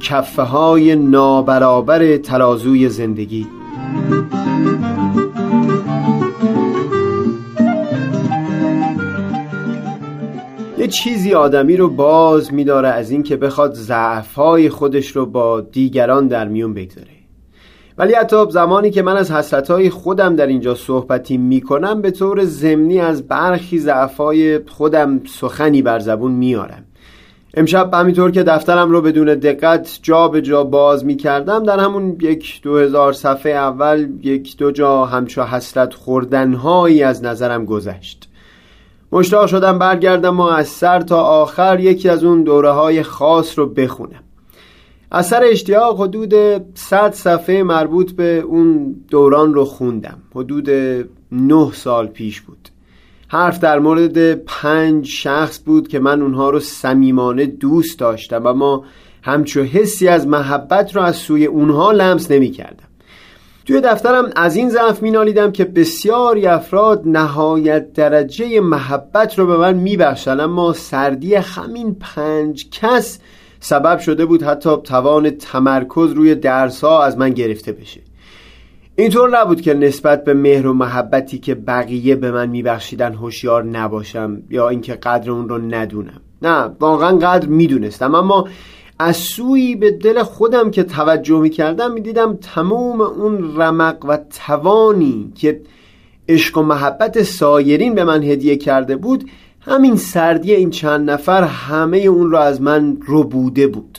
کفه های نابرابر ترازوی زندگی. یه چیزی آدمی رو باز میداره از اینکه بخواد ضعفهای خودش رو با دیگران در میون بگذاره. ولی حتی زمانی که من از حسرتهای خودم در اینجا صحبتی می‌کنم به طور ضمنی از برخی ضعفهای خودم سخنی بر زبون میارم امشب همینطور که دفترم رو بدون دقت جا به جا باز می کردم در همون یک دو هزار صفحه اول یک دو جا همچو حسرت خوردنهایی از نظرم گذشت. مشتاق شدم برگردم و از سر تا آخر یکی از اون دوره های خاص رو بخونم. اثر اشتیاق حدود صد صفحه مربوط به اون دوران رو خوندم. حدود نه سال پیش بود. حرف در مورد پنج شخص بود که من اونها رو صمیمانه دوست داشتم و ما همچو حسی از محبت رو از سوی اونها لمس نمی کردم توی دفترم از این ضعف می نالیدم که بسیاری افراد نهایت درجه محبت رو به من می بخشن اما سردی همین پنج کس سبب شده بود حتی توان تمرکز روی درسها از من گرفته بشه. اینطور نبود که نسبت به مهر و محبتی که بقیه به من میبخشیدن هوشیار نباشم یا اینکه قدر اون رو ندونم. نه واقعا قدر می‌دونستم اما از سوی به دل خودم که توجه می‌کردم می‌دیدم تمام اون رمق و توانی که عشق و محبت سایرین به من هدیه کرده بود همین سردی این چند نفر همه اون رو از من رو بوده بود.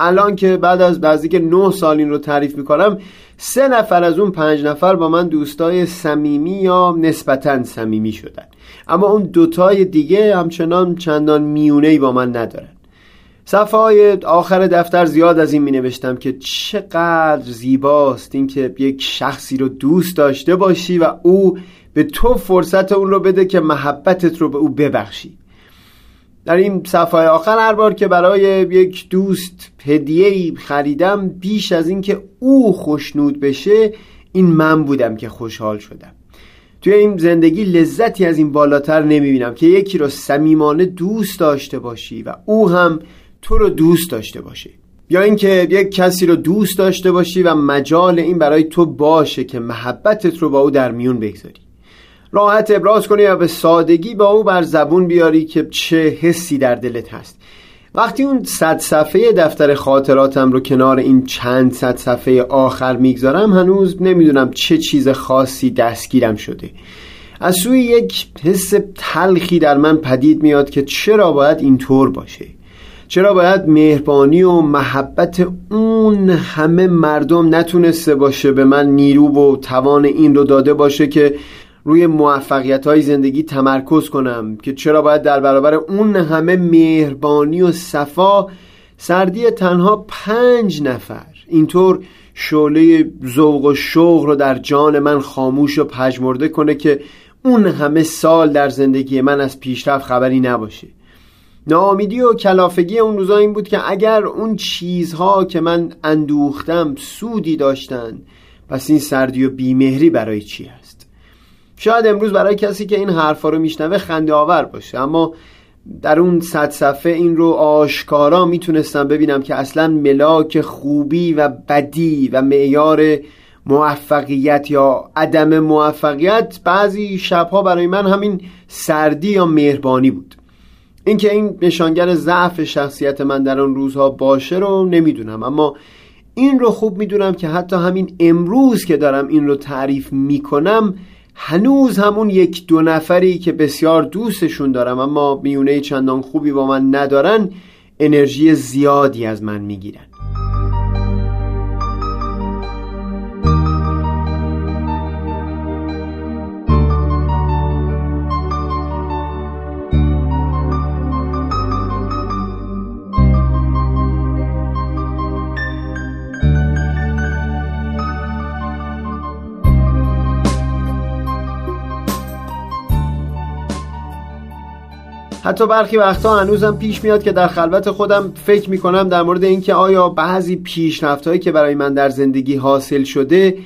الان که بعد از بعضی که نه سال این رو تعریف می‌کنم سه نفر از اون پنج نفر با من دوستای صمیمی یا نسبتا صمیمی شدن. اما اون دوتای دیگه همچنان چندان میونهی با من ندارن. صفحه های آخر دفتر زیاد از این می نوشتم که چقدر زیباست اینکه یک شخصی رو دوست داشته باشی و او به تو فرصت اون رو بده که محبتت رو به او ببخشی. در این صفحه آخر هر بار که برای یک دوست هدیه خریدم بیش از اینکه او خوشنود بشه این من بودم که خوشحال شدم. توی این زندگی لذتی از این بالاتر نمی‌بینم که یکی رو صمیمانه دوست داشته باشی و او هم تو رو دوست داشته باشه. یا اینکه یک کسی رو دوست داشته باشی و مجال این برای تو باشه که محبتت رو با او در میون بگذاری. راحت ابراز کنی و به سادگی با او بر زبون بیاری که چه حسی در دلت هست. وقتی اون صد صفحه دفتر خاطراتم رو کنار این چند صد صفحه آخر می‌گذارم هنوز نمی‌دونم چه چیز خاصی دستگیرم شده. از سوی یک حس تلخی در من پدید میاد که چرا باید اینطور باشه؟ چرا باید مهربانی و محبت اون همه مردم نتونسته باشه به من نیرو و توان این رو داده باشه که روی موفقیت های زندگی تمرکز کنم که چرا باید در برابر اون همه مهربانی و صفا سردی تنها پنج نفر. اینطور شعله ذوق و شوق رو در جان من خاموش و پژمرده کنه که اون همه سال در زندگی من از پیشرفت خبری نباشه. ناامیدی و کلافگی اون روزا این بود که اگر اون چیزها که من اندوختم سودی داشتن پس این سردی و بیمهری برای چی هست شاید امروز برای کسی که این حرفا رو میشنوه خنده آور باشه اما در اون صد صفحه این رو آشکارا می‌تونستم ببینم که اصلا ملاک خوبی و بدی و معیار موفقیت یا عدم موفقیت بعضی شبها برای من همین سردی یا مهربانی بود. اینکه این نشانگر ضعف شخصیت من در آن روزها باشه رو نمی‌دونم اما این رو خوب می‌دونم که حتی همین امروز که دارم این رو تعریف می‌کنم هنوز همون یک دو نفری که بسیار دوستشون دارم اما میونه چندان خوبی با من ندارن انرژی زیادی از من می‌گیرن. حتی برخی وقتا هنوزم پیش میاد که در خلوت خودم فکر می‌کنم در مورد اینکه آیا بعضی پیشرفت هایی که برای من در زندگی حاصل شده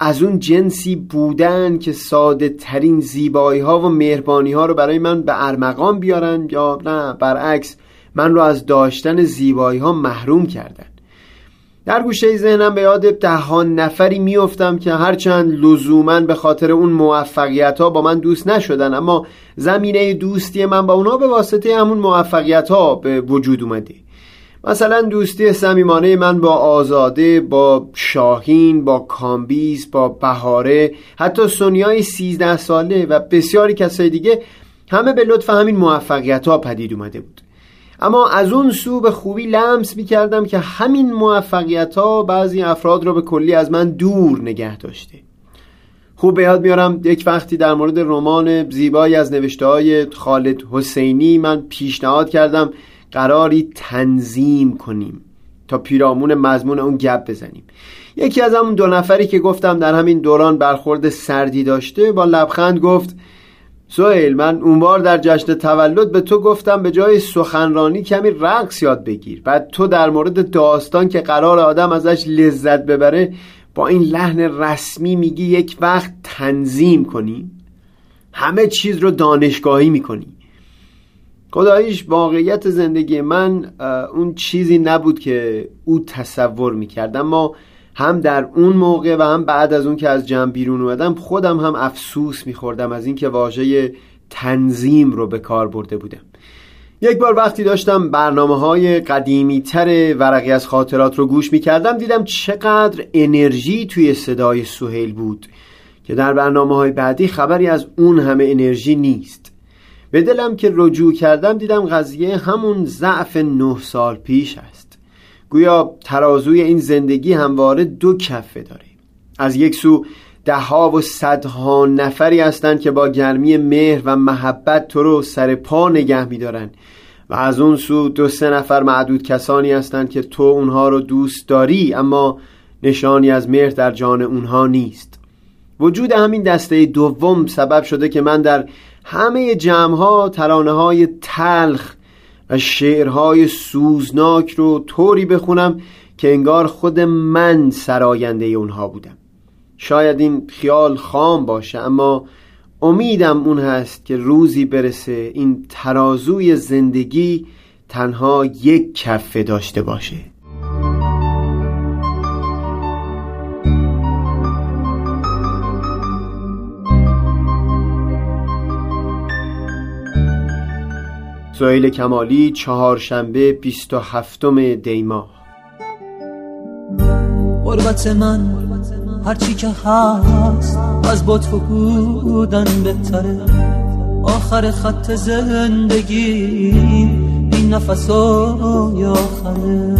از اون جنسی بودن که ساده ترین زیبایی ها و مهربانی ها رو برای من به ارمغان بیارن یا نه برعکس من رو از داشتن زیبایی ها محروم کردن. در گوشه ذهنم به یاد دهان نفری میافتم که هرچند لزوما به خاطر اون موفقیت ها با من دوست نشدن اما زمینه دوستی من با اونها به واسطه همون موفقیت ها به وجود اومده. مثلا دوستی صمیمانه من با آزاده با شاهین با کامبیز با بهاره حتی سونیای سیزده ساله و بسیاری کسای دیگه همه به لطف همین موفقیت ها پدید اومده بود. اما از اون سو به خوبی لمس می کردم که همین موفقیت ها بعضی افراد را به کلی از من دور نگه داشته. خوب به یاد میارم یک وقتی در مورد رمان زیبایی از نوشته های خالد حسینی من پیشنهاد کردم قراری تنظیم کنیم تا پیرامون مضمون اون گپ بزنیم. یکی از همون دو نفری که گفتم در همین دوران برخورد سردی داشته با لبخند گفت سوهیل من اون بار در جشن تولد به تو گفتم به جای سخنرانی کمی رقص یاد بگیر. بعد تو در مورد داستان که قرار آدم ازش لذت ببره با این لحن رسمی میگی یک وقت تنظیم کنی. همه چیز رو دانشگاهی می‌کنی. خداییش واقعیت زندگی من اون چیزی نبود که او تصور می‌کرد. اما هم در اون موقع و هم بعد از اون که از جمع بیرون اومدم خودم هم افسوس میخوردم از اینکه واژه تنظیم رو به کار برده بودم. یک بار وقتی داشتم برنامه های قدیمی تر ورقی از خاطرات رو گوش می‌کردم دیدم چقدر انرژی توی صدای سوهیل بود که در برنامه های بعدی خبری از اون همه انرژی نیست. به دلم که رجوع کردم دیدم قضیه همون ضعف نه سال پیش است. گویا ترازوی این زندگی همواره دو کفه داره. از یک سو دهها و صدها نفری هستند که با گرمی مهر و محبت تو رو سر پا نگه میدارن و از اون سو دو سه نفر معدود کسانی هستند که تو اونها رو دوست داری اما نشانی از مهر در جان اونها نیست. وجود همین دسته دوم سبب شده که من در همه جمعها ترانه های تلخ و شعرهای سوزناک رو طوری بخونم که انگار خود من سراینده اونها بودم. شاید این خیال خام باشه اما امیدم اون هست که روزی برسه این ترازوی زندگی تنها یک کفه داشته باشه. سویل کمالی چهارشنبه 27 دیماه. قربت من هرچی که هست از تو بودن بهتره. آخر خط زندگی این نفس آخره.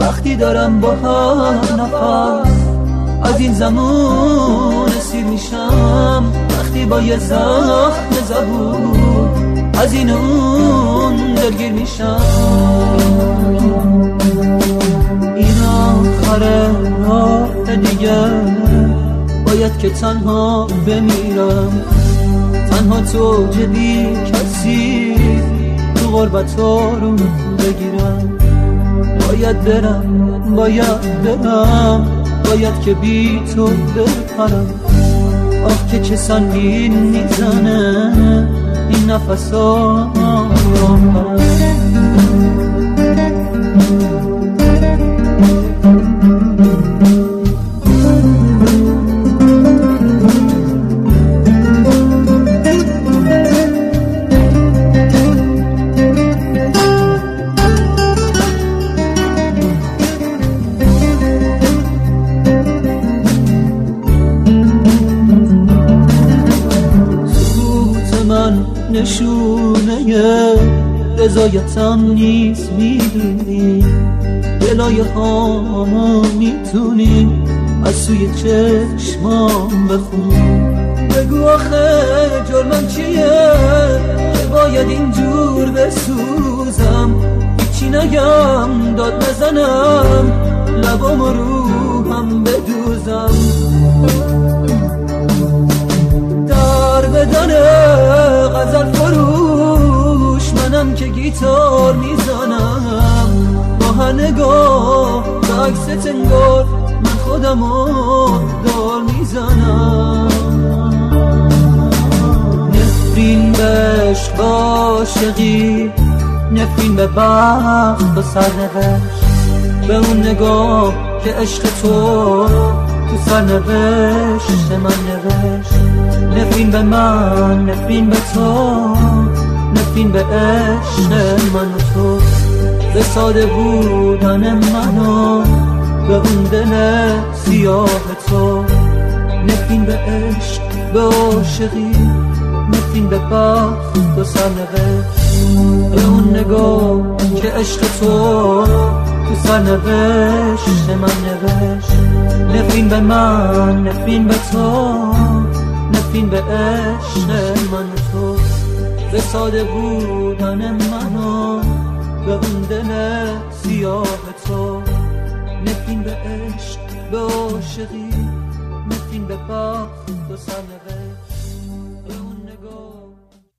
وقتی دارم با نفس از این زمان سیر میشم. وقتی با یه زخم زبون از این اون دلگیر میشم. این آخر راه دیگه. باید که تنها بمیرم. تنها تو جدی کسی تو غربت رو بگیرم. باید برم باید برم. باید که بی تو بپرم. آخ که چه سنگین می‌زنه. این نشونه رضایتم نیست می‌دونی؟ دلای هامو می‌تونی از سوی چشمام بخونی. بگو آخه جرمم چیه؟ باید اینجور بسوزم. هیچی نگم داد نزنم. لبام رو هم بدوزم. در بدن غزل فروش منم که گیتار می‌زنم. با هر نگاه به عکس تنگار من خودمو دار می‌زنم. نفرین به عشق عاشقی نفرین به بخت و سرنوشت. به اون نگاه که عشق تو تو سرنوشت من نوشت. نفرین به من نفرین به تو نفرین به عشق من و تو. به ساده بودن منو به اون دل سیاه تو. نفرین به عشق به عاشقی نفرین به بخت و سرنوشت. به اون نگاه که عشق تو تو سرنوشت من نوشت. نفرین به من نفرین به تو نفرین به عشق من تو به ساده بودن منو به اون دل سیاه تو. نفرین به عشق به عاشقی نفرین به بخت و سرنوشت